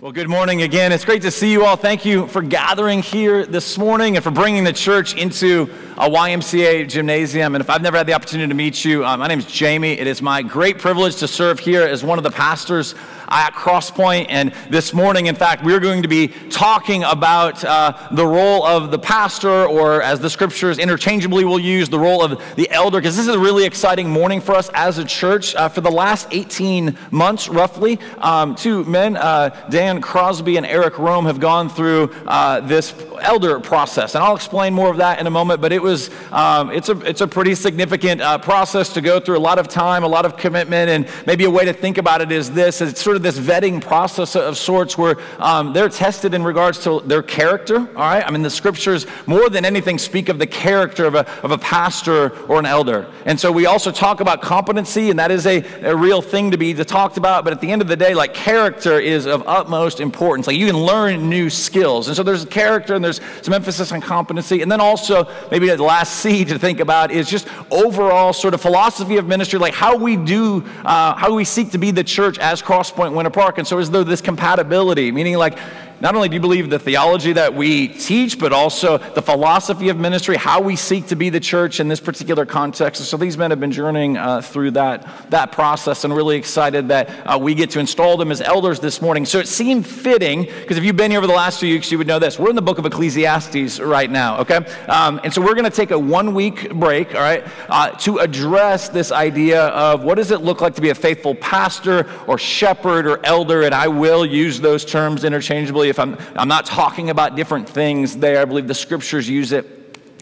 Well, good morning again. It's great to see you all. Thank you for gathering here this morning and for bringing the church into a YMCA gymnasium. And if I've never had the opportunity to meet you, uh, my name is Jamie. It is my great privilege to serve here as one of the pastors at Crosspoint. And this morning, in fact, we're going to be talking about uh, the role of the pastor, or as the scriptures interchangeably will use, the role of the elder, because this is a really exciting morning for us as a church. Uh, for the last 18 months, roughly, um, two men, uh, Dan Crosby and Eric Rome, have gone through uh, this elder process. And I'll explain more of that in a moment, but it was, um, it's, a, it's a pretty significant uh, process to go through, a lot of time, a lot of commitment, and maybe a way to think about it is this, it's sort of this vetting process of sorts where um, they're tested in regards to their character, all right? I mean, the scriptures, more than anything, speak of the character of a, of a pastor or an elder. And so we also talk about competency, and that is a, a real thing to be talked about, but at the end of the day, like character is of utmost importance. Like you can learn new skills. And so there's character and there's some emphasis on competency. And then also, maybe the last C to think about is just overall sort of philosophy of ministry, like how we do, uh, how we seek to be the church as Crosspoint Winter Park. And so, is there this compatibility, meaning like not only do you believe the theology that we teach, but also the philosophy of ministry, how we seek to be the church in this particular context. so these men have been journeying uh, through that, that process and really excited that uh, we get to install them as elders this morning. So it seemed fitting, because if you've been here over the last few weeks, you would know this. We're in the book of Ecclesiastes right now, okay? Um, and so we're going to take a one week break, all right, uh, to address this idea of what does it look like to be a faithful pastor or shepherd or elder, and I will use those terms interchangeably if I'm, I'm not talking about different things there. I believe the scriptures use it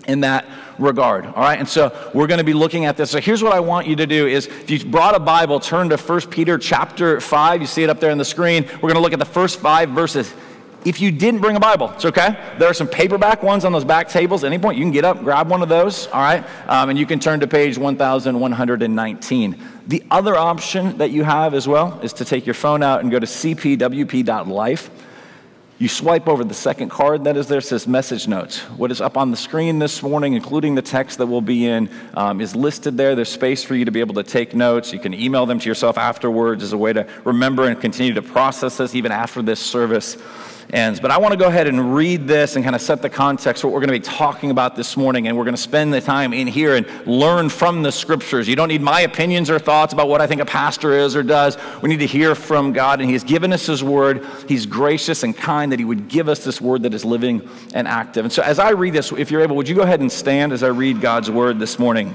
in that regard all right? And so we're going to be looking at this. So here's what i want you to do is if you brought a bible turn to 1 peter chapter 5 you see it up there on the screen. We're going to look at the first five verses. If you didn't bring a bible it's okay? There are some paperback ones on those back tables. At any point you can get up grab one of those all right? Um, and you can turn to page 1119 the other option that you have as well is to take your phone out and go to cpwp.life you swipe over the second card that is there, says message notes. What is up on the screen this morning, including the text that we'll be in, um, is listed there. There's space for you to be able to take notes. You can email them to yourself afterwards as a way to remember and continue to process this even after this service ends. But I want to go ahead and read this and kind of set the context for what we're going to be talking about this morning. And we're going to spend the time in here and learn from the scriptures. You don't need my opinions or thoughts about what I think a pastor is or does. We need to hear from God. And He has given us His word. He's gracious and kind that He would give us this word that is living and active. And so as I read this, if you're able, would you go ahead and stand as I read God's word this morning?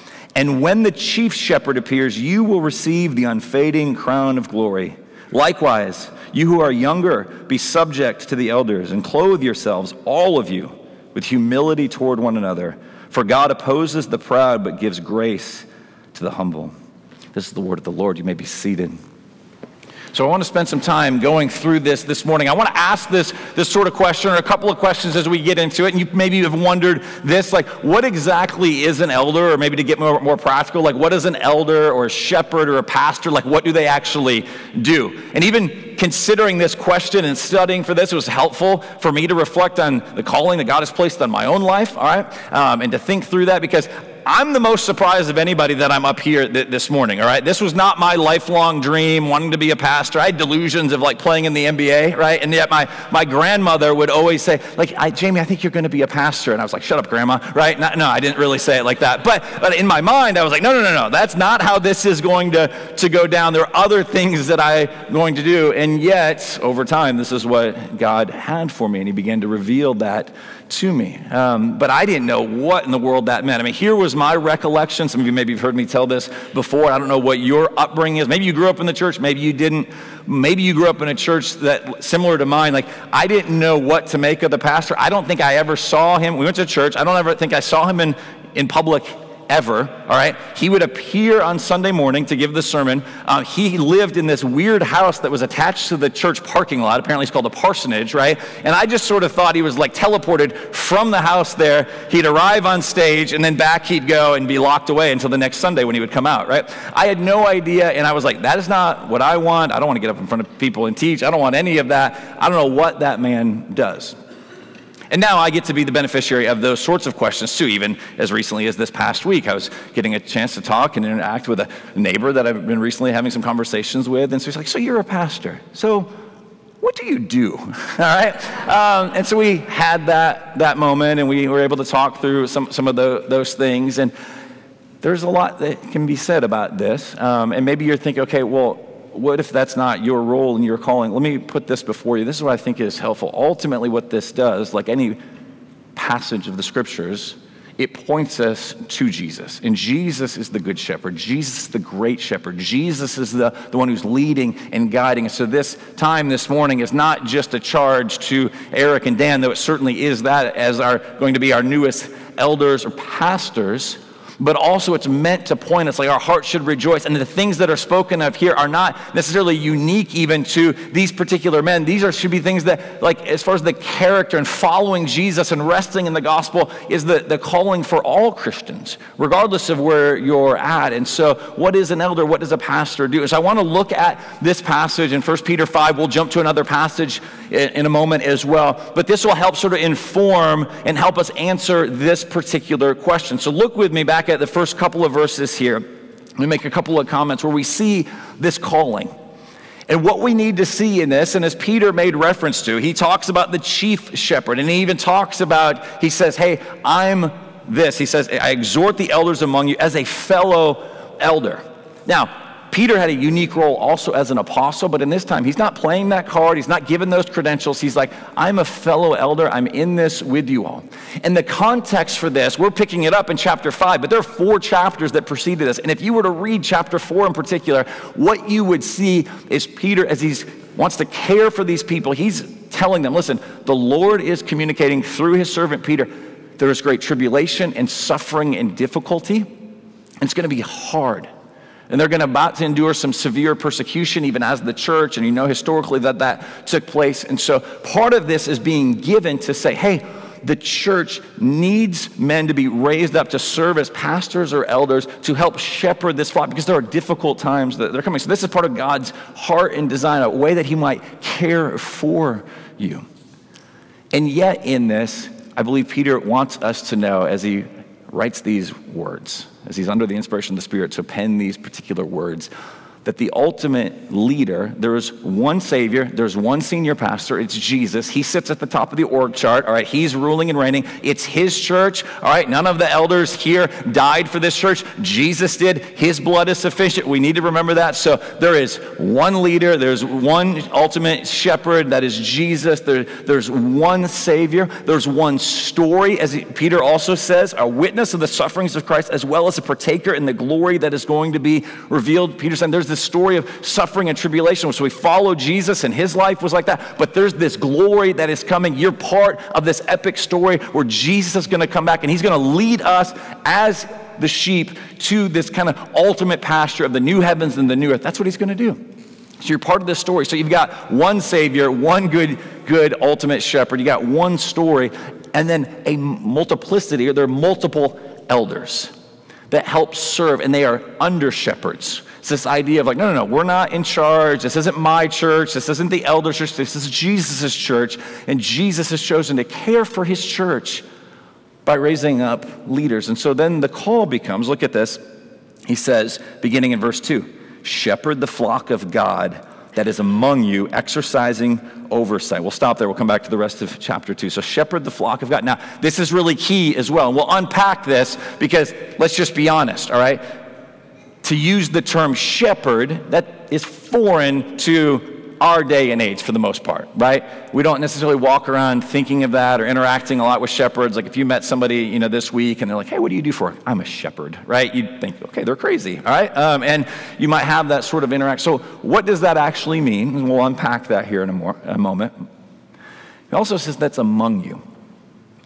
And when the chief shepherd appears, you will receive the unfading crown of glory. Likewise, you who are younger, be subject to the elders, and clothe yourselves, all of you, with humility toward one another. For God opposes the proud, but gives grace to the humble. This is the word of the Lord. You may be seated. So I want to spend some time going through this this morning. I want to ask this, this sort of question or a couple of questions as we get into it. And you maybe have wondered this, like what exactly is an elder? Or maybe to get more, more practical, like what is an elder or a shepherd or a pastor? Like what do they actually do? And even considering this question and studying for this, was helpful for me to reflect on the calling that God has placed on my own life, all right? Um, and to think through that because I'm the most surprised of anybody that I'm up here th- this morning, all right? This was not my lifelong dream, wanting to be a pastor. I had delusions of like playing in the NBA, right? And yet my, my grandmother would always say, like, I, Jamie, I think you're going to be a pastor. And I was like, shut up, grandma, right? No, no, I didn't really say it like that. But, but in my mind, I was like, no, no, no, no, that's not how this is going to, to go down. There are other things that I'm going to do. And yet, over time, this is what God had for me. And he began to reveal that to me. Um, but I didn't know what in the world that meant. I mean, here was my recollection. Some of you maybe have heard me tell this before. I don't know what your upbringing is. Maybe you grew up in the church, maybe you didn't. Maybe you grew up in a church that similar to mine. Like I didn't know what to make of the pastor. I don't think I ever saw him. We went to church. I don't ever think I saw him in, in public ever, all right? He would appear on Sunday morning to give the sermon. Uh, he lived in this weird house that was attached to the church parking lot. Apparently, it's called a parsonage, right? And I just sort of thought he was like teleported from the house there. He'd arrive on stage, and then back he'd go and be locked away until the next Sunday when he would come out, right? I had no idea, and I was like, that is not what I want. I don't want to get up in front of people and teach. I don't want any of that. I don't know what that man does. And now I get to be the beneficiary of those sorts of questions too. Even as recently as this past week, I was getting a chance to talk and interact with a neighbor that I've been recently having some conversations with. And so he's like, So you're a pastor. So what do you do? All right. Um, and so we had that, that moment and we were able to talk through some, some of the, those things. And there's a lot that can be said about this. Um, and maybe you're thinking, okay, well, what if that's not your role and your calling? Let me put this before you. This is what I think is helpful. Ultimately, what this does, like any passage of the scriptures, it points us to Jesus. And Jesus is the good shepherd. Jesus is the great shepherd. Jesus is the, the one who's leading and guiding. So, this time this morning is not just a charge to Eric and Dan, though it certainly is that as our going to be our newest elders or pastors but also it's meant to point us like our hearts should rejoice. And the things that are spoken of here are not necessarily unique even to these particular men. These are, should be things that, like, as far as the character and following Jesus and resting in the gospel is the, the calling for all Christians, regardless of where you're at. And so, what is an elder? What does a pastor do? So, I want to look at this passage in 1 Peter 5. We'll jump to another passage in, in a moment as well. But this will help sort of inform and help us answer this particular question. So, look with me back at the first couple of verses here. we make a couple of comments where we see this calling. And what we need to see in this, and as Peter made reference to, he talks about the chief shepherd, and he even talks about, he says, Hey, I'm this. He says, I exhort the elders among you as a fellow elder. Now, Peter had a unique role also as an apostle, but in this time, he's not playing that card. He's not given those credentials. He's like, I'm a fellow elder. I'm in this with you all. And the context for this, we're picking it up in chapter 5, but there are four chapters that preceded this. And if you were to read chapter 4 in particular, what you would see is Peter, as he wants to care for these people, he's telling them, listen, the Lord is communicating through his servant Peter. There is great tribulation and suffering and difficulty. And it's going to be hard and they're going to about to endure some severe persecution even as the church and you know historically that that took place and so part of this is being given to say hey the church needs men to be raised up to serve as pastors or elders to help shepherd this flock because there are difficult times that they're coming. So, this is part of God's heart and design, a way that He might care for you. And yet, in this, I believe Peter wants us to know as he writes these words as he's under the inspiration of the Spirit to pen these particular words that the ultimate leader, there is one Savior, there's one senior pastor, it's Jesus. He sits at the top of the org chart, all right? He's ruling and reigning. It's His church, all right? None of the elders here died for this church. Jesus did. His blood is sufficient. We need to remember that. So there is one leader, there's one ultimate shepherd, that is Jesus. There, there's one Savior, there's one story, as Peter also says, a witness of the sufferings of Christ, as well as a partaker in the glory that is going to be revealed. Peter said, There's this story of suffering and tribulation. So we follow Jesus, and his life was like that. But there's this glory that is coming. You're part of this epic story where Jesus is going to come back, and he's going to lead us as the sheep to this kind of ultimate pasture of the new heavens and the new earth. That's what he's going to do. So you're part of this story. So you've got one Savior, one good, good ultimate shepherd. You got one story, and then a multiplicity, or there are multiple elders that help serve, and they are under shepherds. It's this idea of like, no, no, no, we're not in charge. This isn't my church. This isn't the elder church. This is Jesus' church. And Jesus has chosen to care for his church by raising up leaders. And so then the call becomes look at this. He says, beginning in verse 2 Shepherd the flock of God that is among you, exercising oversight. We'll stop there. We'll come back to the rest of chapter 2. So, shepherd the flock of God. Now, this is really key as well. And we'll unpack this because let's just be honest, all right? To use the term shepherd, that is foreign to our day and age for the most part, right? We don't necessarily walk around thinking of that or interacting a lot with shepherds. Like if you met somebody, you know, this week and they're like, hey, what do you do for? I'm a shepherd, right? You'd think, okay, they're crazy, all right? Um, and you might have that sort of interaction. So what does that actually mean? We'll unpack that here in a, more, a moment. It also says that's among you.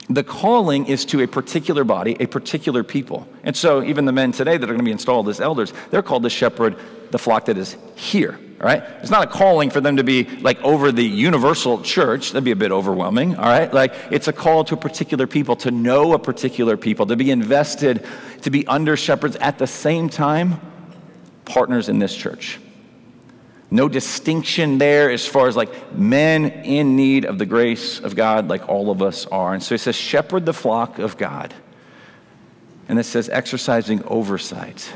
The calling is to a particular body, a particular people. And so, even the men today that are going to be installed as elders, they're called to shepherd the flock that is here, right? It's not a calling for them to be like over the universal church. That'd be a bit overwhelming, all right? Like, it's a call to a particular people, to know a particular people, to be invested, to be under shepherds at the same time, partners in this church. No distinction there as far as like men in need of the grace of God, like all of us are. And so he says, shepherd the flock of God. And it says, exercising oversight.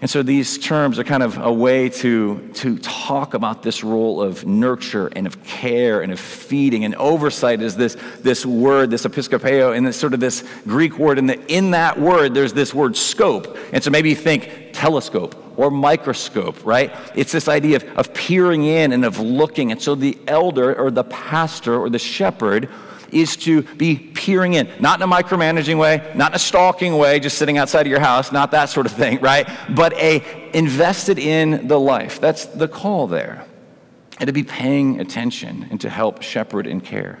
And so these terms are kind of a way to, to talk about this role of nurture and of care and of feeding. And oversight is this, this word, this episkopeo, and this sort of this Greek word. And the, in that word, there's this word scope. And so maybe you think telescope or microscope, right? It's this idea of, of peering in and of looking. And so the elder or the pastor or the shepherd is to be peering in, not in a micromanaging way, not in a stalking way, just sitting outside of your house, not that sort of thing, right? But a invested in the life. That's the call there. And to be paying attention and to help shepherd and care.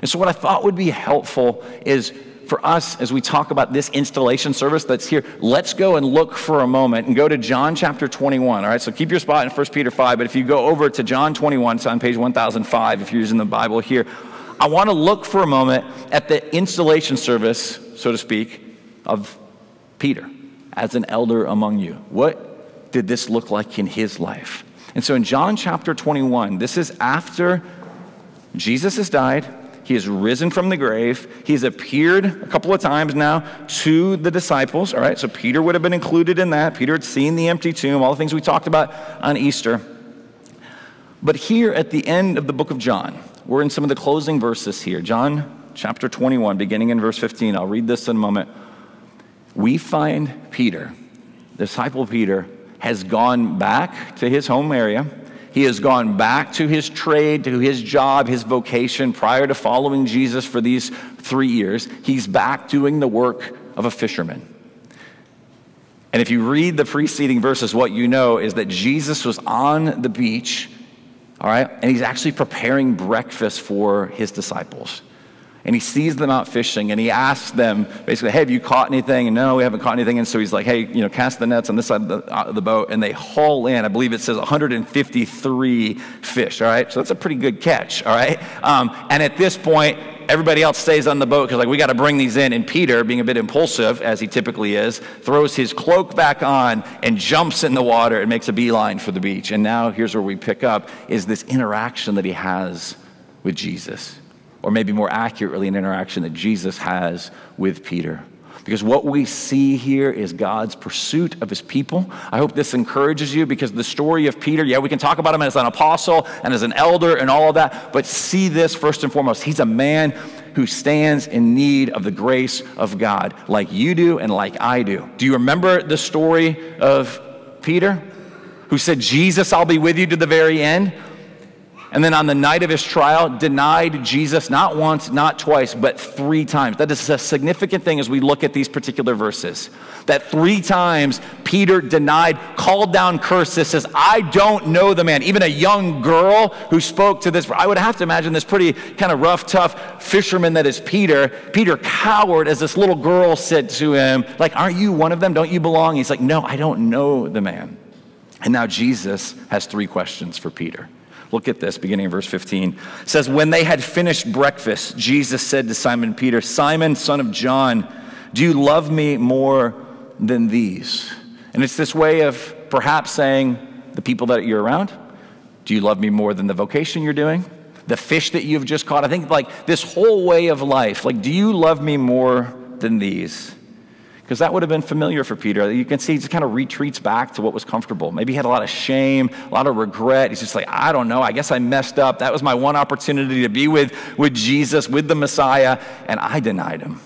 And so what I thought would be helpful is for us as we talk about this installation service that's here, let's go and look for a moment and go to John chapter 21. All right, so keep your spot in 1 Peter 5, but if you go over to John 21, it's on page 1005 if you're using the Bible here. I want to look for a moment at the installation service, so to speak, of Peter as an elder among you. What did this look like in his life? And so in John chapter 21, this is after Jesus has died. He has risen from the grave. He's appeared a couple of times now to the disciples. All right, so Peter would have been included in that. Peter had seen the empty tomb, all the things we talked about on Easter. But here at the end of the book of John, we're in some of the closing verses here. John chapter 21, beginning in verse 15. I'll read this in a moment. We find Peter, disciple Peter, has gone back to his home area. He has gone back to his trade, to his job, his vocation prior to following Jesus for these three years. He's back doing the work of a fisherman. And if you read the preceding verses, what you know is that Jesus was on the beach all right? And he's actually preparing breakfast for his disciples. And he sees them out fishing and he asks them basically, hey, have you caught anything? And no, we haven't caught anything. And so he's like, hey, you know, cast the nets on this side of the, the boat. And they haul in, I believe it says 153 fish, all right? So that's a pretty good catch, all right? Um, and at this point, everybody else stays on the boat because like we got to bring these in. And peter being a bit impulsive as he typically is throws his cloak back on and jumps in the water and makes a beeline for the beach. And now here's where we pick up is this interaction that he has with jesus. Or maybe more accurately an interaction that jesus has with peter because what we see here is God's pursuit of his people. I hope this encourages you because the story of Peter, yeah, we can talk about him as an apostle and as an elder and all of that, but see this first and foremost. He's a man who stands in need of the grace of God, like you do and like I do. Do you remember the story of Peter, who said, Jesus, I'll be with you to the very end? And then on the night of his trial denied Jesus not once, not twice, but three times. That is a significant thing as we look at these particular verses. That three times Peter denied, called down curses, says, I don't know the man. Even a young girl who spoke to this, I would have to imagine this pretty kind of rough, tough fisherman that is Peter. Peter cowered as this little girl said to him, like, aren't you one of them? Don't you belong? He's like, no, I don't know the man. And now Jesus has three questions for Peter. Look at this, beginning in verse 15. It says, When they had finished breakfast, Jesus said to Simon Peter, Simon, son of John, do you love me more than these? And it's this way of perhaps saying, The people that you're around, do you love me more than the vocation you're doing? The fish that you've just caught? I think like this whole way of life, like, do you love me more than these? Because that would have been familiar for Peter. You can see he just kind of retreats back to what was comfortable. Maybe he had a lot of shame, a lot of regret. He's just like, I don't know. I guess I messed up. That was my one opportunity to be with, with Jesus, with the Messiah, and I denied him.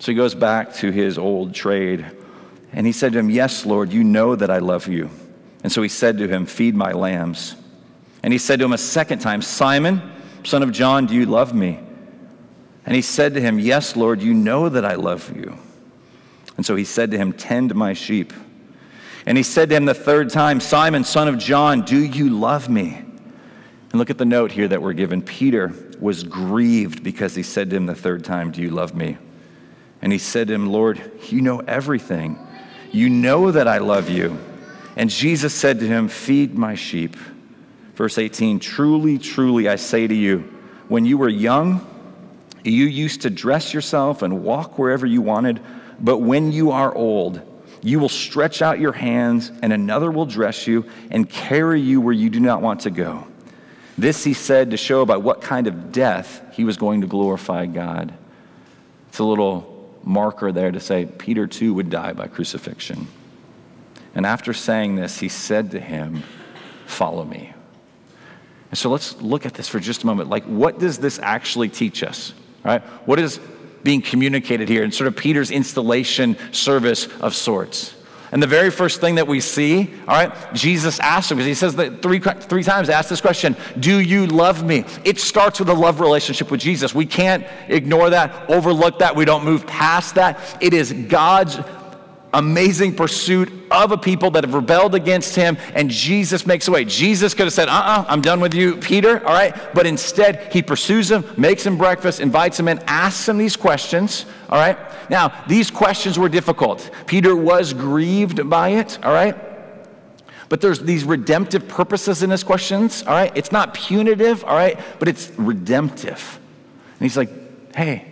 So he goes back to his old trade. And he said to him, Yes, Lord, you know that I love you. And so he said to him, Feed my lambs. And he said to him a second time, Simon, son of John, do you love me? And he said to him, Yes, Lord, you know that I love you. And so he said to him, Tend my sheep. And he said to him the third time, Simon, son of John, do you love me? And look at the note here that we're given. Peter was grieved because he said to him the third time, Do you love me? And he said to him, Lord, you know everything. You know that I love you. And Jesus said to him, Feed my sheep. Verse 18 Truly, truly, I say to you, when you were young, you used to dress yourself and walk wherever you wanted, but when you are old, you will stretch out your hands, and another will dress you and carry you where you do not want to go. This he said to show by what kind of death he was going to glorify God. It's a little marker there to say Peter too would die by crucifixion. And after saying this, he said to him, Follow me. And so let's look at this for just a moment. Like, what does this actually teach us? Right? What is being communicated here in sort of Peter's installation service of sorts? And the very first thing that we see, all right, Jesus asks him, because he says that three, three times, ask this question Do you love me? It starts with a love relationship with Jesus. We can't ignore that, overlook that. We don't move past that. It is God's amazing pursuit of a people that have rebelled against him, and Jesus makes a way. Jesus could have said, uh uh-uh, uh, i am done with you, Peter, all right? But instead, he pursues him, makes him breakfast, invites him in, asks him these questions, all right? Now, these questions were difficult. Peter was grieved by it, all right? But there's these redemptive purposes in his questions, all right? It's not punitive, all right? But it's redemptive. And he's like, hey,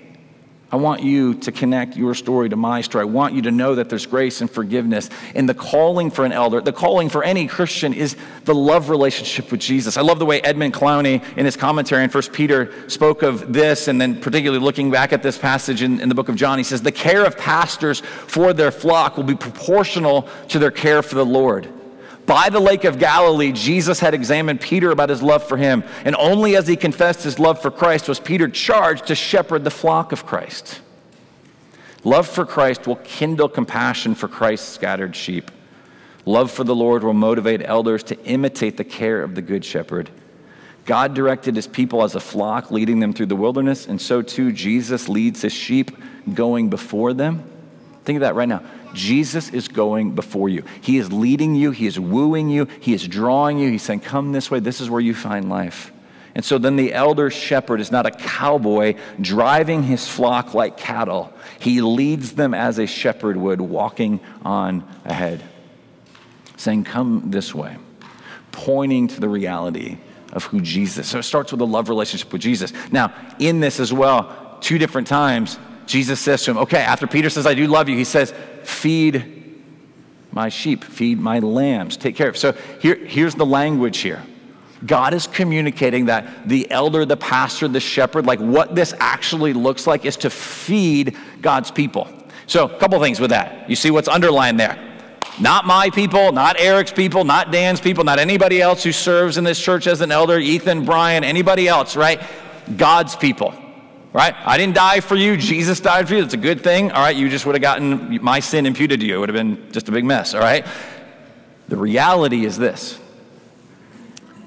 I want you to connect your story to my story. I want you to know that there's grace and forgiveness. And the calling for an elder, the calling for any Christian is the love relationship with Jesus. I love the way Edmund Clowney, in his commentary in 1 Peter, spoke of this, and then particularly looking back at this passage in, in the book of John. He says, The care of pastors for their flock will be proportional to their care for the Lord. By the lake of Galilee, Jesus had examined Peter about his love for him, and only as he confessed his love for Christ was Peter charged to shepherd the flock of Christ. Love for Christ will kindle compassion for Christ's scattered sheep. Love for the Lord will motivate elders to imitate the care of the good shepherd. God directed his people as a flock, leading them through the wilderness, and so too Jesus leads his sheep going before them. Think of that right now. Jesus is going before you. He is leading you, He is wooing you, He is drawing you. He's saying, Come this way, this is where you find life. And so then the elder shepherd is not a cowboy driving his flock like cattle. He leads them as a shepherd would, walking on ahead, saying, Come this way, pointing to the reality of who Jesus. So it starts with a love relationship with Jesus. Now, in this as well, two different times, Jesus says to him, Okay, after Peter says, I do love you, he says, Feed my sheep, feed my lambs, take care of. So here, here's the language here. God is communicating that the elder, the pastor, the shepherd, like what this actually looks like is to feed God's people. So, a couple things with that. You see what's underlined there. Not my people, not Eric's people, not Dan's people, not anybody else who serves in this church as an elder, Ethan, Brian, anybody else, right? God's people right? I didn't die for you. Jesus died for you. That's a good thing. All right. You just would have gotten my sin imputed to you. It would have been just a big mess. All right. The reality is this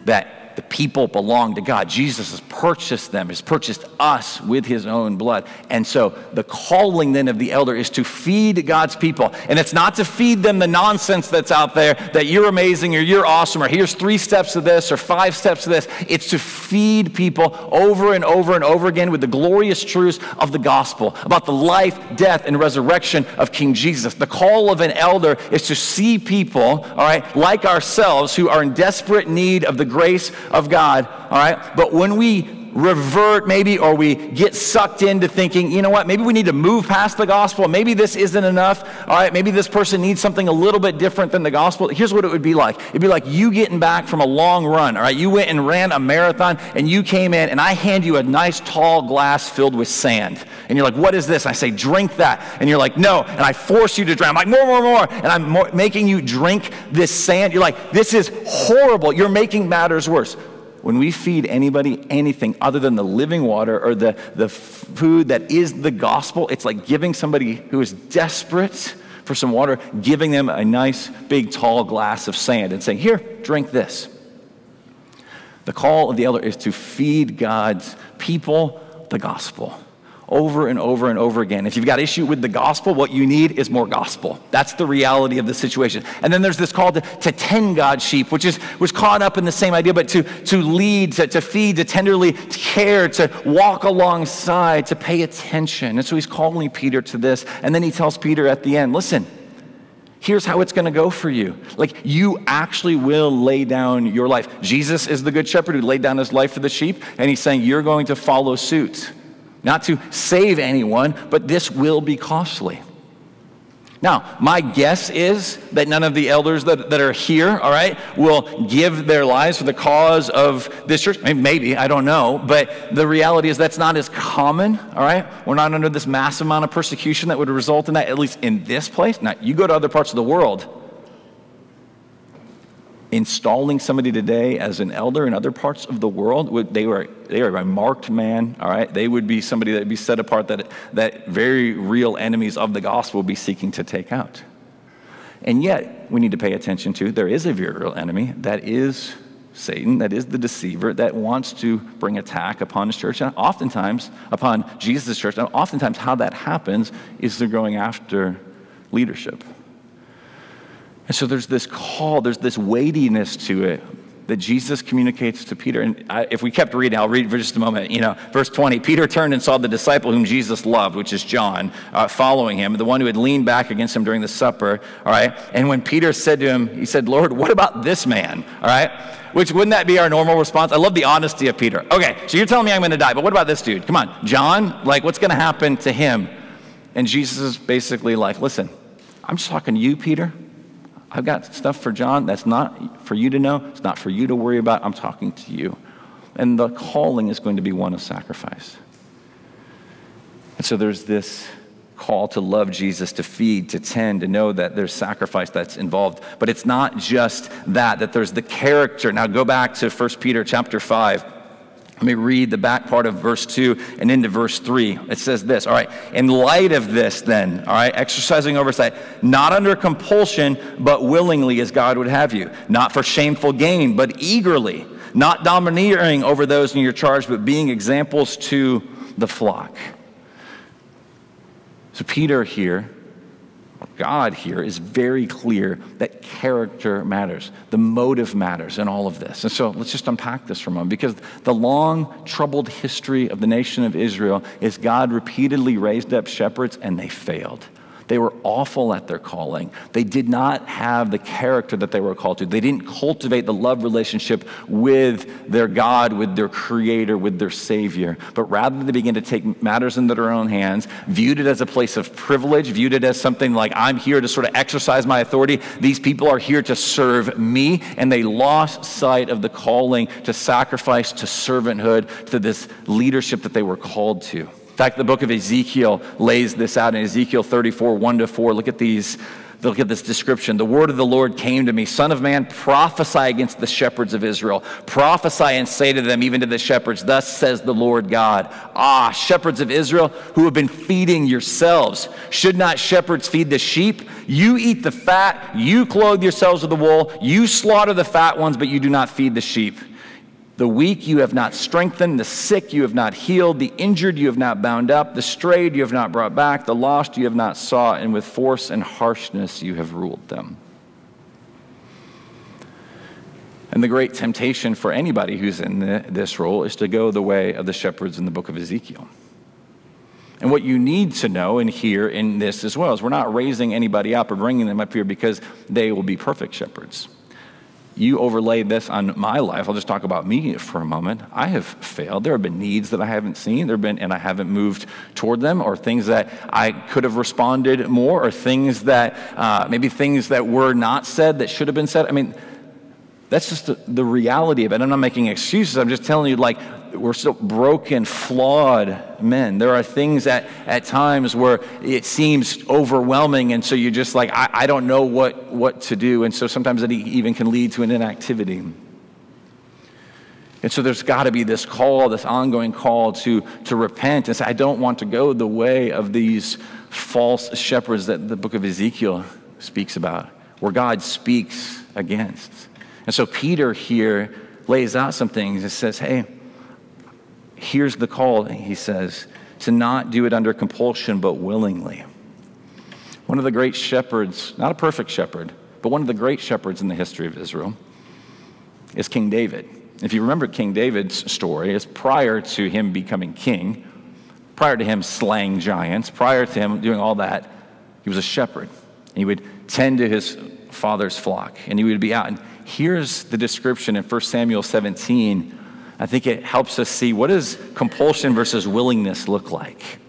that people belong to God. Jesus has purchased them, has purchased us with his own blood. And so the calling then of the elder is to feed God's people. And it's not to feed them the nonsense that's out there that you're amazing or you're awesome or here's three steps of this or five steps of this. It's to feed people over and over and over again with the glorious truths of the gospel about the life, death, and resurrection of King Jesus. The call of an elder is to see people, all right, like ourselves who are in desperate need of the grace of God, all right? But when we revert maybe or we get sucked into thinking you know what maybe we need to move past the gospel. Maybe this isn't enough all right? Maybe this person needs something a little bit different than the gospel. Here's what it would be like. It'd be like you getting back from a long run all right? You went and ran a marathon and you came in and i hand you a nice tall glass filled with sand. And you're like what is this? I say drink that. And you're like no. And i force you to drink i'm like more more more. And i'm more, making you drink this sand. You're like this is horrible. You're making matters worse when we feed anybody anything other than the living water or the, the food that is the gospel, it's like giving somebody who is desperate for some water, giving them a nice, big, tall glass of sand and saying, Here, drink this. The call of the elder is to feed God's people the gospel over and over and over again. If you've got issue with the gospel, what you need is more gospel. That's the reality of the situation. And then there's this call to, to tend God's sheep, which is was caught up in the same idea, but to, to lead, to, to feed, to tenderly to care, to walk alongside, to pay attention. And so he's calling Peter to this. And then he tells Peter at the end, listen, here's how it's going to go for you. Like, you actually will lay down your life. Jesus is the good shepherd who laid down his life for the sheep, and he's saying you're going to follow suit. Not to save anyone, but this will be costly. Now, my guess is that none of the elders that, that are here, all right, will give their lives for the cause of this church. Maybe, I don't know. But the reality is that's not as common, all right? We're not under this massive amount of persecution that would result in that, at least in this place. Now, you go to other parts of the world, installing somebody today as an elder in other parts of the world, they were they are a marked man, all right? They would be somebody that would be set apart that, that very real enemies of the gospel would be seeking to take out. And yet, we need to pay attention to there is a very real enemy that is Satan, that is the deceiver, that wants to bring attack upon his church, and oftentimes upon Jesus' church. And oftentimes, how that happens is they're going after leadership. And so there's this call, there's this weightiness to it that Jesus communicates to Peter. And I, if we kept reading, I'll read for just a moment. You know, verse 20 Peter turned and saw the disciple whom Jesus loved, which is John, uh, following him, the one who had leaned back against him during the supper. All right. And when Peter said to him, he said, Lord, what about this man? All right. Which wouldn't that be our normal response? I love the honesty of Peter. Okay, so you're telling me I'm going to die, but what about this dude? Come on, John, like what's going to happen to him? And Jesus is basically like, listen, I'm just talking to you, Peter. I've got stuff for John that's not for you to know, it's not for you to worry about. I'm talking to you. And the calling is going to be one of sacrifice. And so there's this call to love Jesus, to feed, to tend, to know that there's sacrifice that's involved. But it's not just that, that there's the character. Now go back to 1 Peter chapter 5. Let me read the back part of verse 2 and into verse 3. It says this, all right, in light of this, then, all right, exercising oversight, not under compulsion, but willingly as God would have you, not for shameful gain, but eagerly, not domineering over those in your charge, but being examples to the flock. So, Peter here God here is very clear that character matters, the motive matters in all of this. And so let's just unpack this for a moment because the long, troubled history of the nation of Israel is God repeatedly raised up shepherds and they failed. They were awful at their calling. They did not have the character that they were called to. They didn't cultivate the love relationship with their God, with their Creator, with their Savior. But rather, they began to take matters into their own hands, viewed it as a place of privilege, viewed it as something like, I'm here to sort of exercise my authority. These people are here to serve me. And they lost sight of the calling to sacrifice, to servanthood, to this leadership that they were called to fact, the book of Ezekiel lays this out in Ezekiel 34, 1 to 4. Look at these. Look at this description. The word of the Lord came to me, Son of man, prophesy against the shepherds of Israel. Prophesy and say to them, even to the shepherds, Thus says the Lord God. Ah, shepherds of Israel who have been feeding yourselves. Should not shepherds feed the sheep? You eat the fat, you clothe yourselves with the wool, you slaughter the fat ones, but you do not feed the sheep. The weak you have not strengthened, the sick you have not healed, the injured you have not bound up, the strayed you have not brought back, the lost you have not sought, and with force and harshness you have ruled them. And the great temptation for anybody who's in the, this role is to go the way of the shepherds in the book of Ezekiel. And what you need to know and hear in this as well is we're not raising anybody up or bringing them up here because they will be perfect shepherds you overlay this on my life. I'll just talk about me for a moment. I have failed. There have been needs that I haven't seen. There have been, and I haven't moved toward them, or things that I could have responded more, or things that uh, maybe things that were not said that should have been said. I mean, that's just the, the reality of it. I'm not making excuses. I'm just telling you, like, we're still broken, flawed men. There are things at, at times where it seems overwhelming, and so you're just like, I, I don't know what, what to do. And so sometimes it even can lead to an inactivity. And so there's got to be this call, this ongoing call to, to repent and say, I don't want to go the way of these false shepherds that the book of Ezekiel speaks about, where God speaks against. And so Peter here lays out some things and says, Hey, here's the call, he says, to not do it under compulsion, but willingly. One of the great shepherds, not a perfect shepherd, but one of the great shepherds in the history of Israel, is King David. If you remember King David's story, it's prior to him becoming king, prior to him slaying giants, prior to him doing all that, he was a shepherd. He would tend to his father's flock, and he would be out. And here's the description in 1 Samuel 17. I think it helps us see what does compulsion versus willingness look like.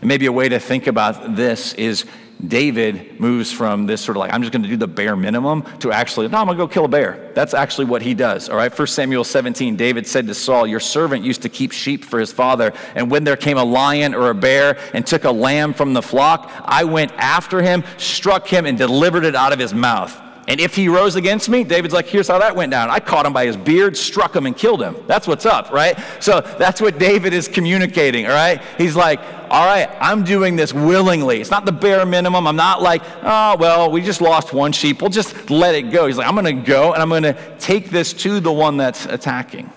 And maybe a way to think about this is David moves from this sort of like, I'm just going to do the bare minimum to actually, no, I'm going to go kill a bear. That's actually what he does. All right. 1 Samuel 17, David said to Saul, Your servant used to keep sheep for his father. And when there came a lion or a bear and took a lamb from the flock, I went after him, struck him, and delivered it out of his mouth. And if he rose against me, David's like, here's how that went down. I caught him by his beard, struck him, and killed him. That's what's up, right? So that's what David is communicating, all right? He's like, all right, I'm doing this willingly. It's not the bare minimum. I'm not like, oh, well, we just lost one sheep. We'll just let it go. He's like, I'm going to go and I'm going to take this to the one that's attacking.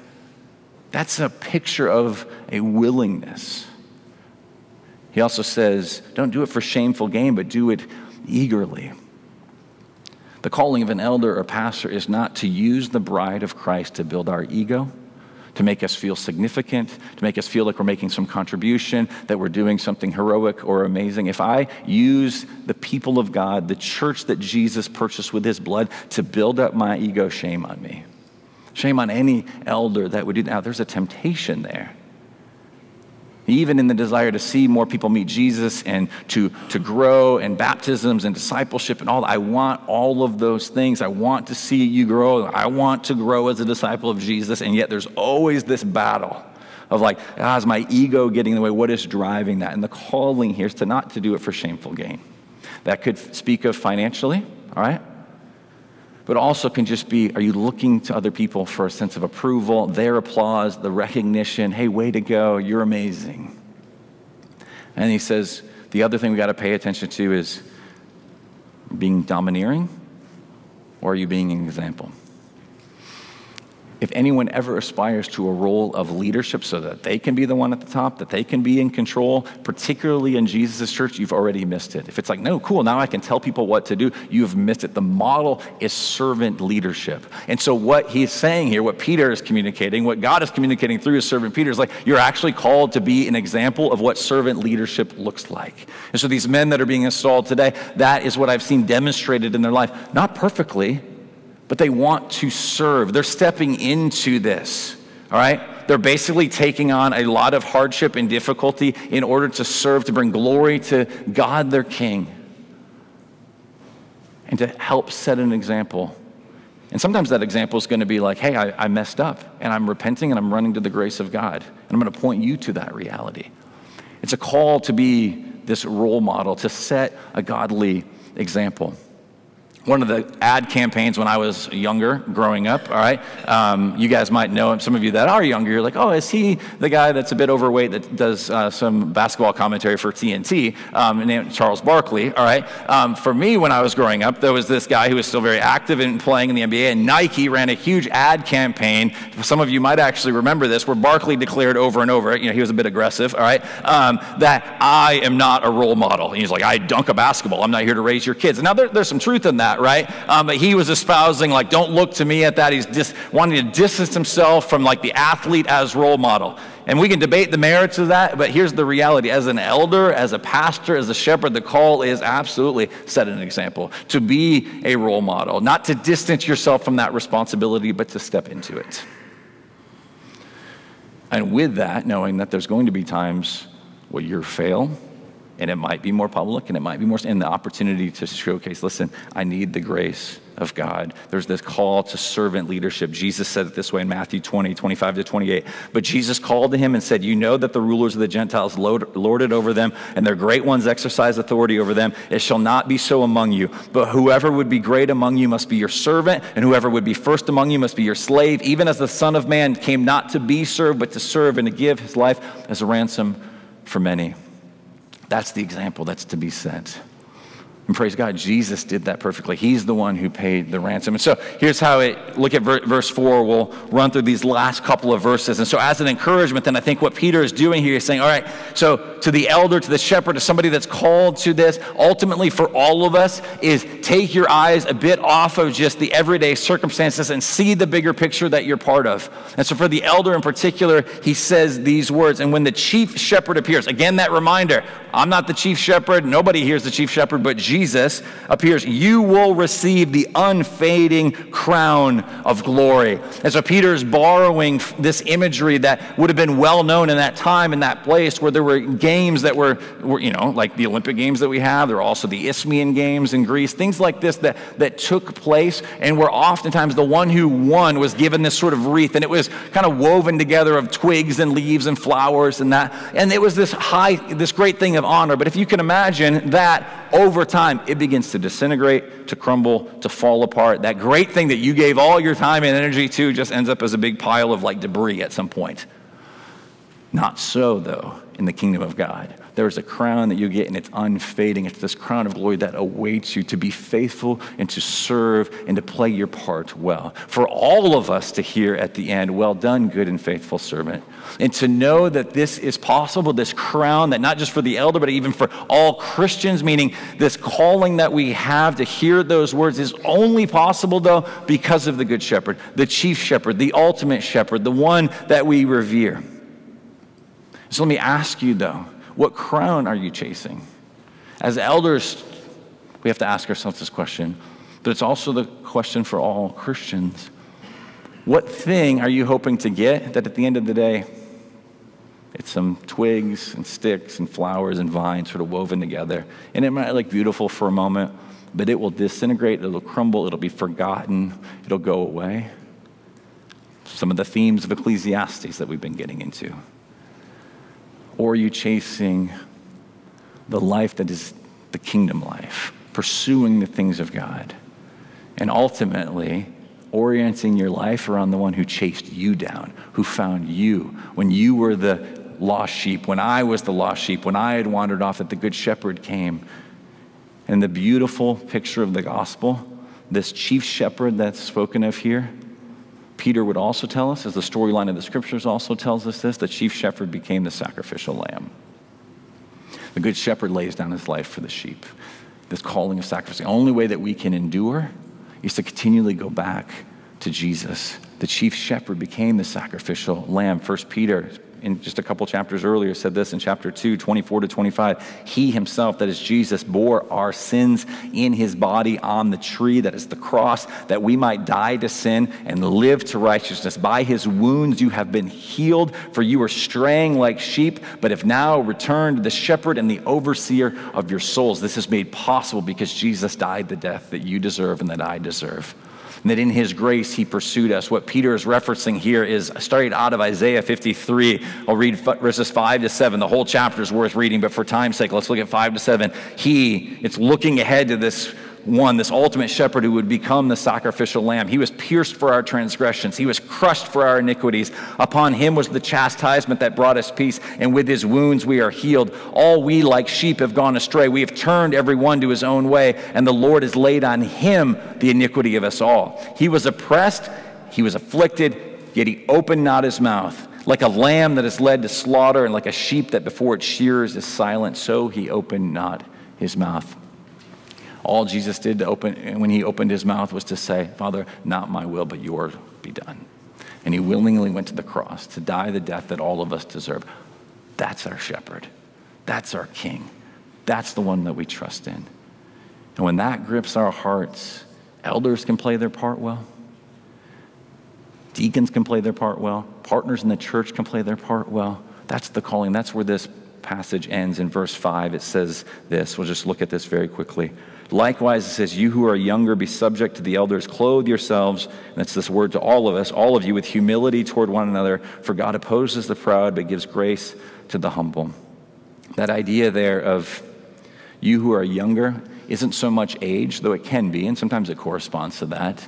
That's a picture of a willingness. He also says, don't do it for shameful gain, but do it eagerly. The calling of an elder or pastor is not to use the bride of Christ to build our ego, to make us feel significant, to make us feel like we're making some contribution, that we're doing something heroic or amazing. If I use the people of God, the church that Jesus purchased with his blood, to build up my ego, shame on me. Shame on any elder that would do that. Now, there's a temptation there even in the desire to see more people meet Jesus and to, to grow and baptisms and discipleship and all. I want all of those things. I want to see you grow. I want to grow as a disciple of Jesus. And yet there's always this battle of like, ah, is my ego getting in the way? What is driving that? And the calling here is to not to do it for shameful gain. That could speak of financially, all right? But also can just be are you looking to other people for a sense of approval, their applause, the recognition? Hey, way to go, you're amazing. And he says the other thing we got to pay attention to is being domineering or are you being an example? If anyone ever aspires to a role of leadership so that they can be the one at the top, that they can be in control, particularly in Jesus' church, you've already missed it. If it's like, no, cool, now I can tell people what to do, you've missed it. The model is servant leadership. And so, what he's saying here, what Peter is communicating, what God is communicating through his servant Peter is like, you're actually called to be an example of what servant leadership looks like. And so, these men that are being installed today, that is what I've seen demonstrated in their life. Not perfectly, but they want to serve. They're stepping into this, all right? They're basically taking on a lot of hardship and difficulty in order to serve, to bring glory to God, their King, and to help set an example. And sometimes that example is going to be like, hey, I, I messed up, and I'm repenting, and I'm running to the grace of God. And I'm going to point you to that reality. It's a call to be this role model, to set a godly example one of the ad campaigns when I was younger, growing up, all right? Um, you guys might know him. Some of you that are younger, you're like, oh, is he the guy that's a bit overweight that does uh, some basketball commentary for TNT, um, named Charles Barkley, all right? Um, for me, when I was growing up, there was this guy who was still very active in playing in the NBA, and Nike ran a huge ad campaign. Some of you might actually remember this, where Barkley declared over and over, you know, he was a bit aggressive, all right, um, that I am not a role model. And he's like, I dunk a basketball. I'm not here to raise your kids. And now there, there's some truth in that that, right? Um, but he was espousing, like, don't look to me at that. He's dis- wanting to distance himself from, like, the athlete as role model. And we can debate the merits of that, but here's the reality. As an elder, as a pastor, as a shepherd, the call is absolutely set an example, to be a role model, not to distance yourself from that responsibility, but to step into it. And with that, knowing that there's going to be times where you fail, and it might be more public and it might be more in the opportunity to showcase listen i need the grace of god. There's this call to servant leadership. Jesus said it this way in matthew 20 25 to 28 but jesus called to him and said you know that the rulers of the gentiles lord it over them and their great ones exercise authority over them. It shall not be so among you. But whoever would be great among you must be your servant and whoever would be first among you must be your slave even as the son of man came not to be served but to serve and to give his life as a ransom for many that's the example that's to be set. And praise God, Jesus did that perfectly. He's the one who paid the ransom. And so here's how it, look at verse 4. We'll run through these last couple of verses. And so, as an encouragement, then I think what Peter is doing here is saying, all right, so to the elder, to the shepherd, to somebody that's called to this, ultimately for all of us, is take your eyes a bit off of just the everyday circumstances and see the bigger picture that you're part of. And so, for the elder in particular, he says these words. And when the chief shepherd appears, again, that reminder I'm not the chief shepherd. Nobody hears the chief shepherd, but Jesus appears. You will receive the unfading crown of glory. And so Peter is borrowing this imagery that would have been well known in that time, in that place, where there were games that were, were you know, like the Olympic Games that we have. There were also the Isthmian Games in Greece, things like this that, that took place, and where oftentimes the one who won was given this sort of wreath, and it was kind of woven together of twigs and leaves and flowers and that. And it was this high, this great thing of honor. But if you can imagine that over time, it begins to disintegrate, to crumble, to fall apart. That great thing that you gave all your time and energy to just ends up as a big pile of like debris at some point. Not so, though, in the kingdom of God. There is a crown that you get, and it's unfading. It's this crown of glory that awaits you to be faithful and to serve and to play your part well. For all of us to hear at the end, Well done, good and faithful servant. And to know that this is possible, this crown, that not just for the elder, but even for all Christians, meaning this calling that we have to hear those words is only possible, though, because of the Good Shepherd, the chief shepherd, the ultimate shepherd, the one that we revere. So let me ask you, though what crown are you chasing? As elders, we have to ask ourselves this question, but it's also the question for all Christians. What thing are you hoping to get that at the end of the day, it's some twigs and sticks and flowers and vines sort of woven together. And it might look beautiful for a moment, but it will disintegrate, it'll crumble, it'll be forgotten, it'll go away. Some of the themes of Ecclesiastes that we've been getting into. Or are you chasing the life that is the kingdom life, pursuing the things of God, and ultimately orienting your life around the one who chased you down, who found you when you were the lost sheep, when I was the lost sheep, when I had wandered off, that the Good Shepherd came. And the beautiful picture of the gospel, this chief shepherd that's spoken of here, Peter would also tell us, as the storyline of the scriptures also tells us this, the chief shepherd became the sacrificial lamb. The good shepherd lays down his life for the sheep. This calling of sacrifice. The only way that we can endure is to continually go back to Jesus. The chief shepherd became the sacrificial lamb. First Peter in just a couple chapters earlier said this in chapter 2, 24 to 25. He himself, that is Jesus, bore our sins in his body on the tree, that is the cross, that we might die to sin and live to righteousness. By his wounds you have been healed, for you were straying like sheep, but have now returned to the shepherd and the overseer of your souls. This is made possible because Jesus died the death that you deserve and that I deserve and that in his grace he pursued us. What Peter is referencing here is straight out of Isaiah 53. I'll read verses 5 to 7. The whole chapter is worth reading, but for time's sake, let's look at 5 to 7. He, it's looking ahead to this one, this ultimate shepherd who would become the sacrificial lamb. He was pierced for our transgressions, he was crushed for our iniquities. Upon him was the chastisement that brought us peace, and with his wounds we are healed. All we like sheep have gone astray. We have turned every one to his own way, and the Lord has laid on him the iniquity of us all. He was oppressed, he was afflicted, yet he opened not his mouth. Like a lamb that is led to slaughter, and like a sheep that before its shears is silent, so he opened not his mouth. All Jesus did to open, when he opened his mouth was to say, Father, not my will, but yours be done. And he willingly went to the cross to die the death that all of us deserve. That's our shepherd. That's our king. That's the one that we trust in. And when that grips our hearts, elders can play their part well. Deacons can play their part well. Partners in the church can play their part well. That's the calling. That's where this passage ends in verse 5. It says this. We'll just look at this very quickly. Likewise, it says, You who are younger, be subject to the elders, clothe yourselves, and that's this word to all of us, all of you, with humility toward one another, for God opposes the proud, but gives grace to the humble. That idea there of you who are younger isn't so much age, though it can be, and sometimes it corresponds to that.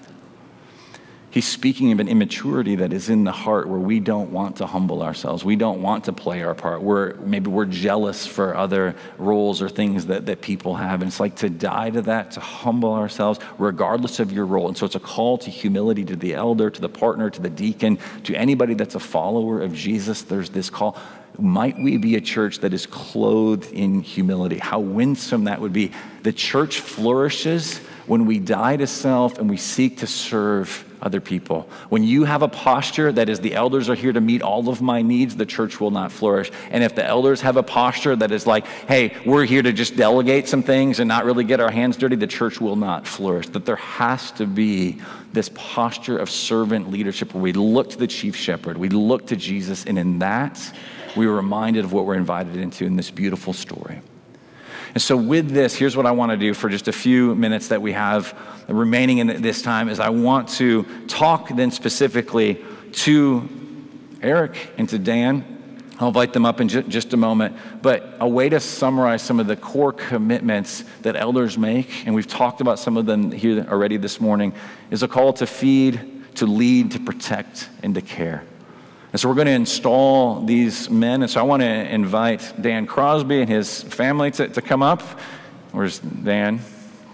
He's speaking of an immaturity that is in the heart where we don't want to humble ourselves. We don't want to play our part. We're, maybe we're jealous for other roles or things that, that people have. And it's like to die to that, to humble ourselves, regardless of your role. And so it's a call to humility to the elder, to the partner, to the deacon, to anybody that's a follower of Jesus. There's this call. Might we be a church that is clothed in humility? How winsome that would be. The church flourishes when we die to self and we seek to serve other people. When you have a posture that is the elders are here to meet all of my needs, the church will not flourish. And if the elders have a posture that is like, hey, we're here to just delegate some things and not really get our hands dirty, the church will not flourish. That there has to be this posture of servant leadership where we look to the chief shepherd, we look to Jesus, and in that, we are reminded of what we're invited into in this beautiful story. And so, with this, here's what I want to do for just a few minutes that we have remaining in this time is I want to talk then specifically to Eric and to Dan. I'll invite them up in ju- just a moment. But a way to summarize some of the core commitments that elders make, and we've talked about some of them here already this morning, is a call to feed, to lead, to protect, and to care. And so we're going to install these men. And so I want to invite Dan Crosby and his family to, to come up. Where's Dan?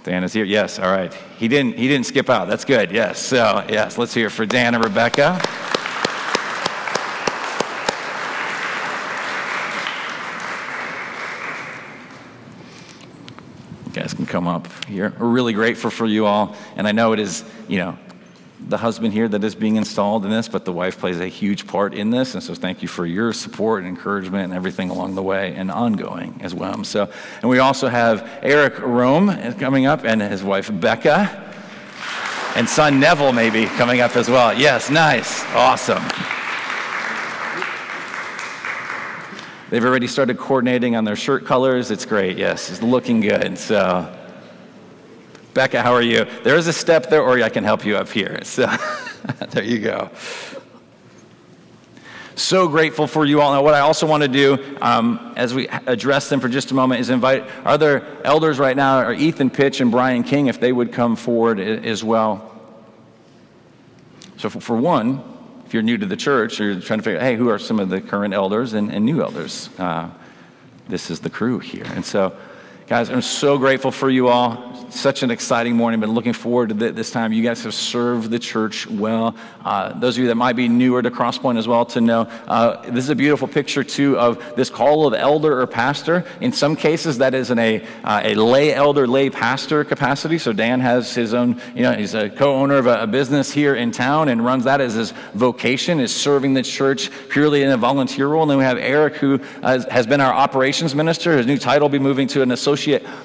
Dan is here. Yes, all right. He didn't, he didn't skip out. That's good. Yes. So, yes, let's hear for Dan and Rebecca. You guys can come up here. We're really grateful for you all. And I know it is, you know, the husband here that is being installed in this, but the wife plays a huge part in this. And so thank you for your support and encouragement and everything along the way and ongoing as well. So, and we also have Eric Rome coming up and his wife Becca and son Neville maybe coming up as well. Yes, nice. Awesome. They've already started coordinating on their shirt colors. It's great. Yes, it's looking good. So, Becca, how are you? There is a step there, or I can help you up here. So there you go. So grateful for you all. Now, what I also want to do um, as we address them for just a moment is invite our other elders right now, are Ethan Pitch and Brian King, if they would come forward as well. So, for one, if you're new to the church, or you're trying to figure out, hey, who are some of the current elders and, and new elders? Uh, this is the crew here. And so, guys, I'm so grateful for you all such an exciting morning. Been looking forward to this time. You guys have served the church well. Uh, those of you that might be newer to Crosspoint as well to know, uh, this is a beautiful picture too of this call of elder or pastor. In some cases, that is in a uh, a lay elder, lay pastor capacity. So Dan has his own. You know, he's a co-owner of a, a business here in town and runs that as his vocation, is serving the church purely in a volunteer role. And then we have Eric, who has, has been our operations minister. His new title will be moving to an associate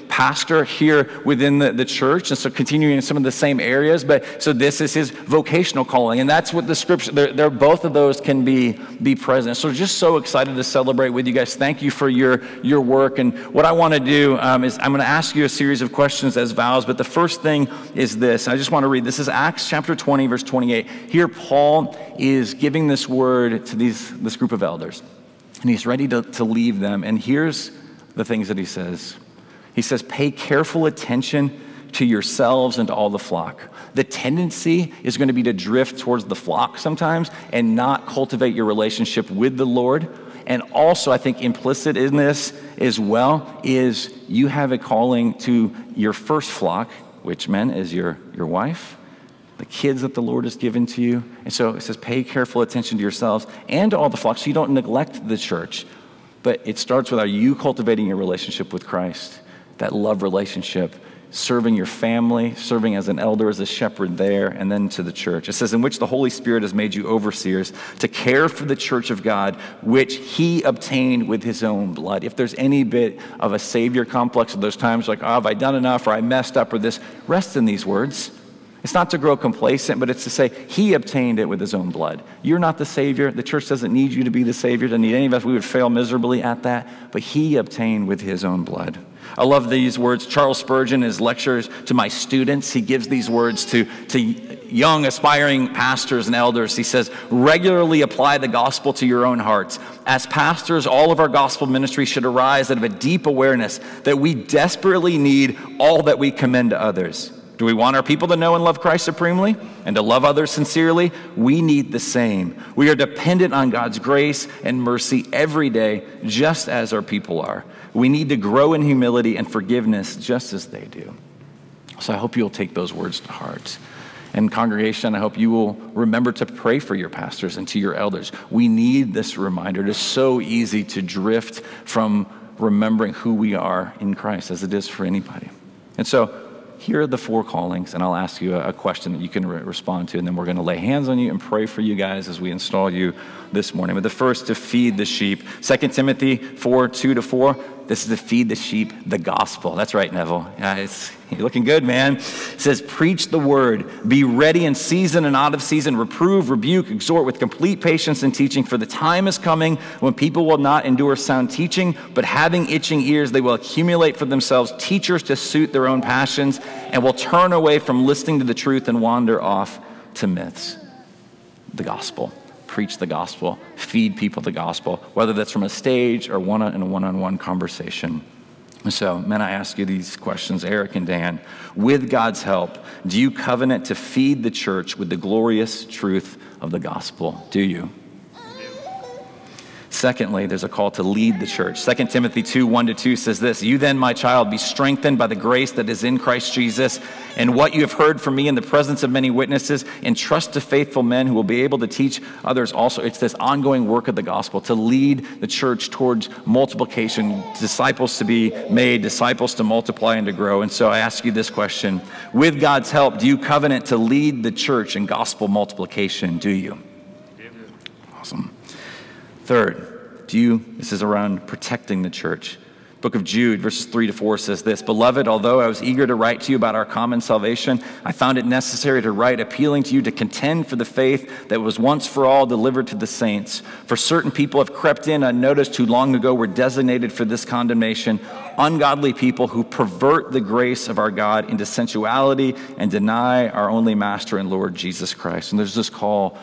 pastor here within the, the church, and so continuing in some of the same areas. But so this is his vocational calling, and that's what the scripture. They're, they're, both of those can be be present. So just so excited to celebrate with you guys. Thank you for your your work. And what I want to do um, is I'm going to ask you a series of questions as vows. But the first thing is this. I just want to read. This is Acts chapter 20, verse 28. Here, Paul is giving this word to these this group of elders, and he's ready to, to leave them. And here's the things that he says. He says, Pay careful attention to yourselves and to all the flock. The tendency is going to be to drift towards the flock sometimes and not cultivate your relationship with the Lord. And also, I think implicit in this as well is you have a calling to your first flock, which men is your, your wife, the kids that the Lord has given to you. And so it says, pay careful attention to yourselves and to all the flock so you don't neglect the church. But it starts with are you cultivating your relationship with Christ? That love relationship, serving your family, serving as an elder, as a shepherd there, and then to the church. It says, in which the Holy Spirit has made you overseers to care for the church of God, which he obtained with his own blood. If there's any bit of a savior complex of those times like, oh, have I done enough or I messed up or this, rest in these words. It's not to grow complacent, but it's to say, He obtained it with His own blood. You're not the Savior. The church doesn't need you to be the Savior, doesn't need any of us. We would fail miserably at that. But He obtained with His own blood. I love these words. Charles Spurgeon, in his lectures to my students, he gives these words to, to young, aspiring pastors and elders. He says, regularly apply the gospel to your own hearts. As pastors, all of our gospel ministry should arise out of a deep awareness that we desperately need all that we commend to others. Do we want our people to know and love Christ supremely and to love others sincerely? We need the same. We are dependent on God's grace and mercy every day, just as our people are. We need to grow in humility and forgiveness just as they do. So I hope you'll take those words to heart. And, congregation, I hope you will remember to pray for your pastors and to your elders. We need this reminder. It is so easy to drift from remembering who we are in Christ, as it is for anybody. And so, here are the four callings, and I'll ask you a, question that you can re- respond to, and then we're going to lay hands on you and pray for you guys as we install you this morning. But the first, to feed the sheep. 2 Timothy 4 2 to 4. This is to feed the sheep the gospel. That's right, Neville. Yeah, it's, you're looking good, man. It says, Preach the word. Be ready in season and out of season. Reprove, rebuke, exhort with complete patience and teaching. For the time is coming when people will not endure sound teaching, but having itching ears, they will accumulate for themselves teachers to suit their own passions and will turn away from listening to the truth and wander off to myths. The gospel preach the gospel, feed people the gospel, whether that's from a stage or one in a one on one conversation. So, men, I ask you these questions, Eric and Dan. With God's help, do you covenant to feed the church with the glorious truth of the gospel? Do you? Secondly, there's a call to lead the church. 2 Timothy 2 1 to 2 says this You then, my child, be strengthened by the grace that is in Christ Jesus, and what you have heard from me in the presence of many witnesses, entrust to faithful men who will be able to teach others also. It's this ongoing work of the gospel to lead the church towards multiplication, disciples to be made, disciples to multiply and to grow. And so I ask you this question With God's help, do you covenant to lead the church in gospel multiplication? Do you? Awesome. Third, you, this is around protecting the church. Book of Jude, verses 3 to 4 says this Beloved, although I was eager to write to you about our common salvation, I found it necessary to write appealing to you to contend for the faith that was once for all delivered to the saints. For certain people have crept in unnoticed who long ago were designated for this condemnation, ungodly people who pervert the grace of our God into sensuality and deny our only Master and Lord Jesus Christ. And there's this call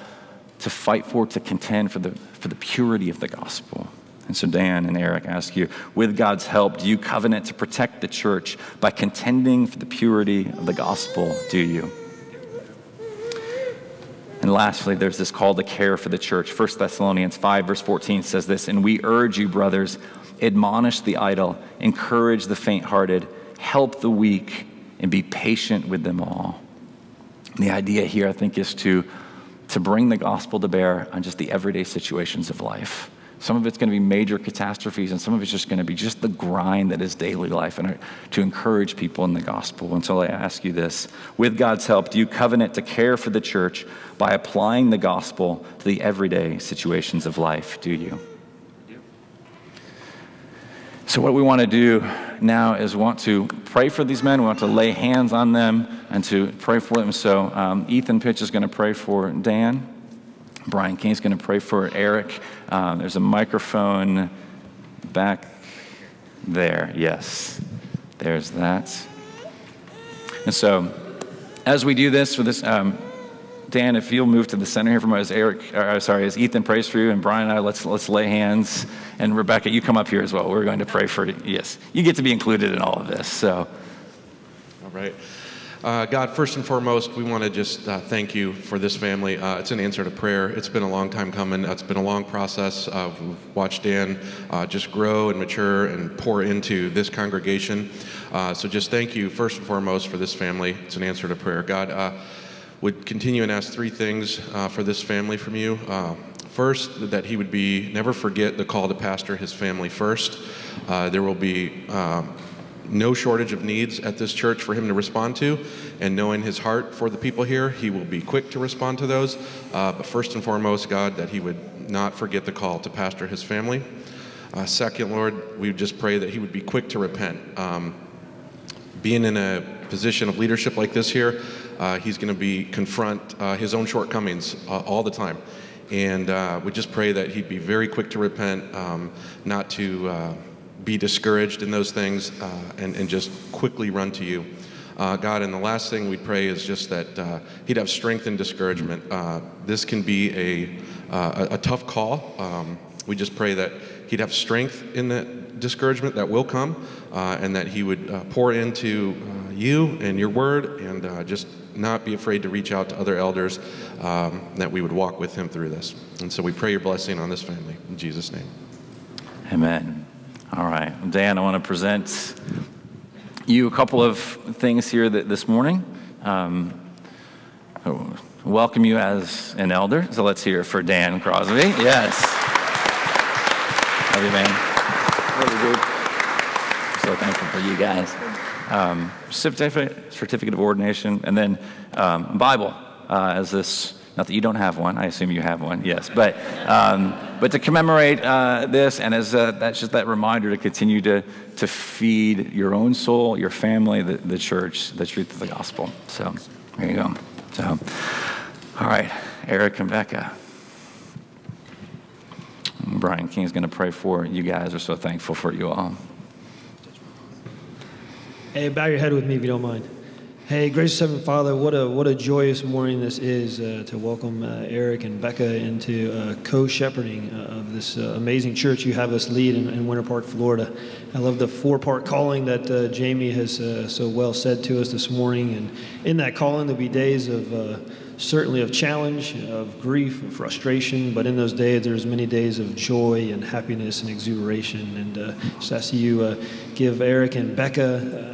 to fight for, to contend for the, for the purity of the gospel. And so, Dan and Eric ask you, with God's help, do you covenant to protect the church by contending for the purity of the gospel? Do you? And lastly, there's this call to care for the church. 1 Thessalonians 5, verse 14 says this And we urge you, brothers, admonish the idle, encourage the faint hearted, help the weak, and be patient with them all. And the idea here, I think, is to to bring the gospel to bear on just the everyday situations of life. Some of it's going to be major catastrophes, and some of it's just going to be just the grind that is daily life, and uh, to encourage people in the gospel. And so I ask you this with God's help, do you covenant to care for the church by applying the gospel to the everyday situations of life? Do you? So, what we want to do now is want to pray for these men. We want to lay hands on them and to pray for them. So, um, Ethan Pitch is going to pray for Dan. Brian King is going to pray for Eric. Um, there's a microphone back there. Yes, there's that. And so, as we do this for this, um, Dan, if you'll move to the center here from as Eric, uh, sorry, as Ethan prays for you, and Brian and I, let's let's lay hands. And Rebecca, you come up here as well. We're going to pray for you. Yes, you get to be included in all of this. So, all right. Uh, God, first and foremost, we want to just uh, thank you for this family. Uh, it's an answer to prayer. It's been a long time coming. It's been a long process. we've watched Dan uh, just grow and mature and pour into this congregation. Uh, so just thank you, first and foremost, for this family. It's an answer to prayer. God, uh, would continue and ask three things uh, for this family from you. Uh, first, that he would be never forget the call to pastor his family first. Uh, there will be um, no shortage of needs at this church for him to respond to, and knowing his heart for the people here, he will be quick to respond to those. Uh, but first and foremost, God, that he would not forget the call to pastor his family. Uh, second, Lord, we just pray that he would be quick to repent. Um, being in a position of leadership like this here, uh, he's going to be confront uh, his own shortcomings uh, all the time. And uh, we just pray that he'd be very quick to repent, um, not to uh, be discouraged in those things, and, and, just quickly run to you. God, and the last thing we pray is just that he'd have strength and discouragement. this can be a, a, a, tough call. Um, we just pray that he'd have strength in that discouragement that will come, and that he would pour into you and your word, and uh, just not be afraid to reach out to other elders, um, that we would walk with him through this. And so we pray your blessing on this family. In Jesus' name. Amen. All right. Dan, I want to present you a couple of things here that, this morning. Um, welcome you as an elder. So let's hear for Dan Crosby. Yes. Love you, man. Really good. So thankful for you guys. Um, certificate, certificate of ordination, and then um, Bible uh, as this. Not that you don't have one. I assume you have one. Yes, but um, but to commemorate uh, this, and as uh, that's just that reminder to continue to to feed your own soul, your family, the, the church, the truth of the gospel. So there you go. So, all right, Eric and Becca. Brian King is going to pray for you guys. We're so thankful for you all. Hey, bow your head with me if you don't mind. Hey, gracious Heavenly Father, what a what a joyous morning this is uh, to welcome uh, Eric and Becca into uh, co-shepherding uh, of this uh, amazing church you have us lead in, in, Winter Park, Florida. I love the four-part calling that uh, Jamie has so well said to us this morning, and in that calling there'll be days of certainly of challenge, of grief, of frustration, but in those days there's many days of joy and happiness and exuberation. And uh, just ask you give Eric and Becca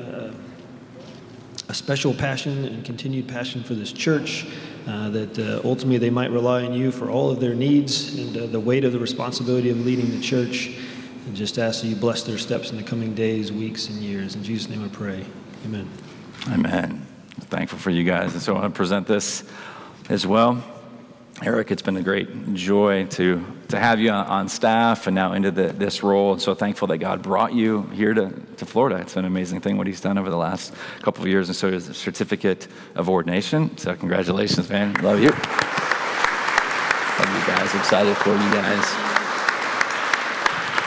a special passion and continued passion for this church, uh, that uh, ultimately they might rely on you for all of their needs and uh, the weight of the responsibility of leading the church. And just ask that you bless their steps in the coming days, weeks, and years. In Jesus' name I pray. Amen. Amen. Thankful for you guys. And so I want to present this as well. Eric, it's been a great joy to, to have you on staff and now into the, this role. And so thankful that God brought you here to, to Florida. It's been an amazing thing what he's done over the last couple of years. And so is a certificate of ordination. So congratulations, man. Love you. Love you guys. Excited for you guys.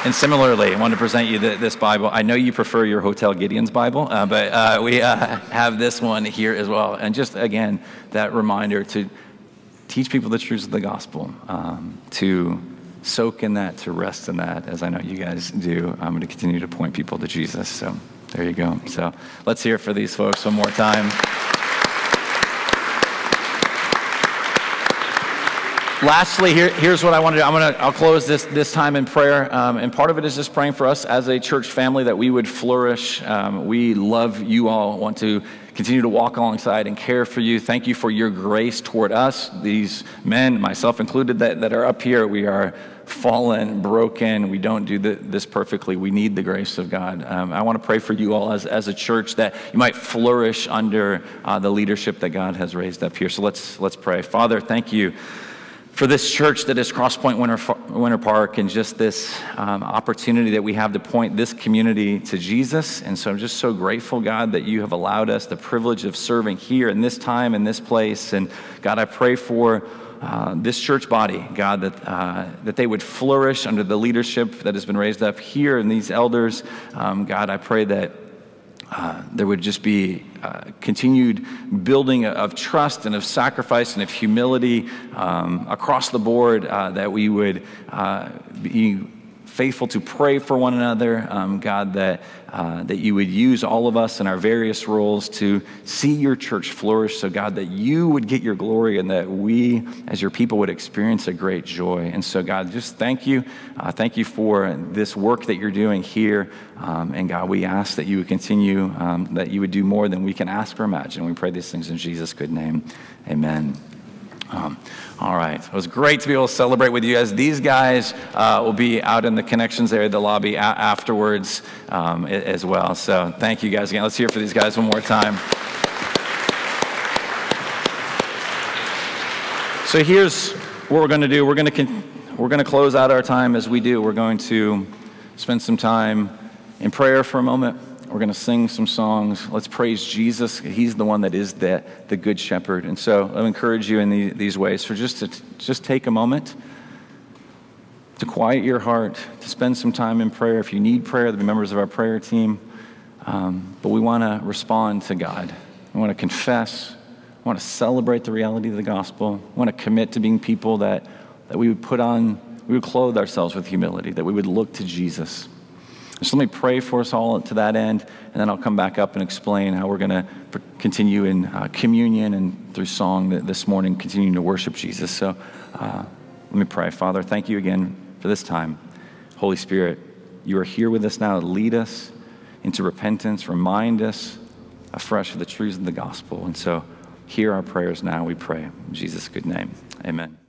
And similarly, I want to present you this Bible. I know you prefer your Hotel Gideon's Bible, uh, but uh, we uh, have this one here as well. And just again, that reminder to teach people the truths of the gospel, um, to soak in that, to rest in that, as I know you guys do. I'm going to continue to point people to Jesus. So there you go. So let's hear for these folks one more time. Lastly, here, here's what I want to do. I'm gonna, I'll close this, this time in prayer. Um, and part of it is just praying for us as a church family that we would flourish. Um, we love you all, want to continue to walk alongside and care for you. Thank you for your grace toward us, these men, myself included, that, that are up here. We are fallen, broken. We don't do the, this perfectly. We need the grace of God. Um, I want to pray for you all as, as a church that you might flourish under uh, the leadership that God has raised up here. So let's, let's pray. Father, thank you for this church that is Crosspoint Winter, Winter Park and just this um, opportunity that we have to point this community to Jesus. And so I'm just so grateful, God, that you have allowed us the privilege of serving here in this time, in this place. And God, I pray for. Uh, this church body, God, that, uh, that they would flourish under the leadership that has been raised up here and these elders. Um, God, I pray that uh, there would just be uh, continued building of trust and of sacrifice and of humility um, across the board, uh, that we would uh, be faithful to pray for one another, um, God, that, uh, that you would use all of us in our various roles to see your church flourish. So, God, that you would get your glory and that we, as your people, would experience a great joy. And so, God, just thank you. Uh, thank you for this work that you're doing here. Um, and, God, we ask that you would continue, um, that you would do more than we can ask or imagine. We pray these things in Jesus' good name. Amen. Um, all right. It was great to be able to celebrate with you guys. These guys uh, will be out in the connections area, the lobby a- afterwards um, as well. So thank you guys again. Let's hear for these guys one more time. So here's what we're going to do. We're going to con- we're going to close out our time as we do. We're going to spend some time in prayer for a moment. We're going to sing some songs. Let's praise Jesus. He's the one that is the, the good shepherd. And so I'll encourage you in the, these ways for just to just take a moment to quiet your heart, to spend some time in prayer. If you need prayer, the members of our prayer team. Um, but we want to respond to God. We want to confess. We want to celebrate the reality of the gospel. We want to commit to being people that, that we would put on, we would clothe ourselves with humility, that we would look to Jesus. So let me pray for us all to that end, and then I'll come back up and explain how we're going to continue in uh, communion and through song this morning, continuing to worship Jesus. So uh, let me pray. Father, thank you again for this time. Holy Spirit, you are here with us now to lead us into repentance, remind us afresh of the truths of the gospel. And so hear our prayers now, we pray. In Jesus' good name, amen.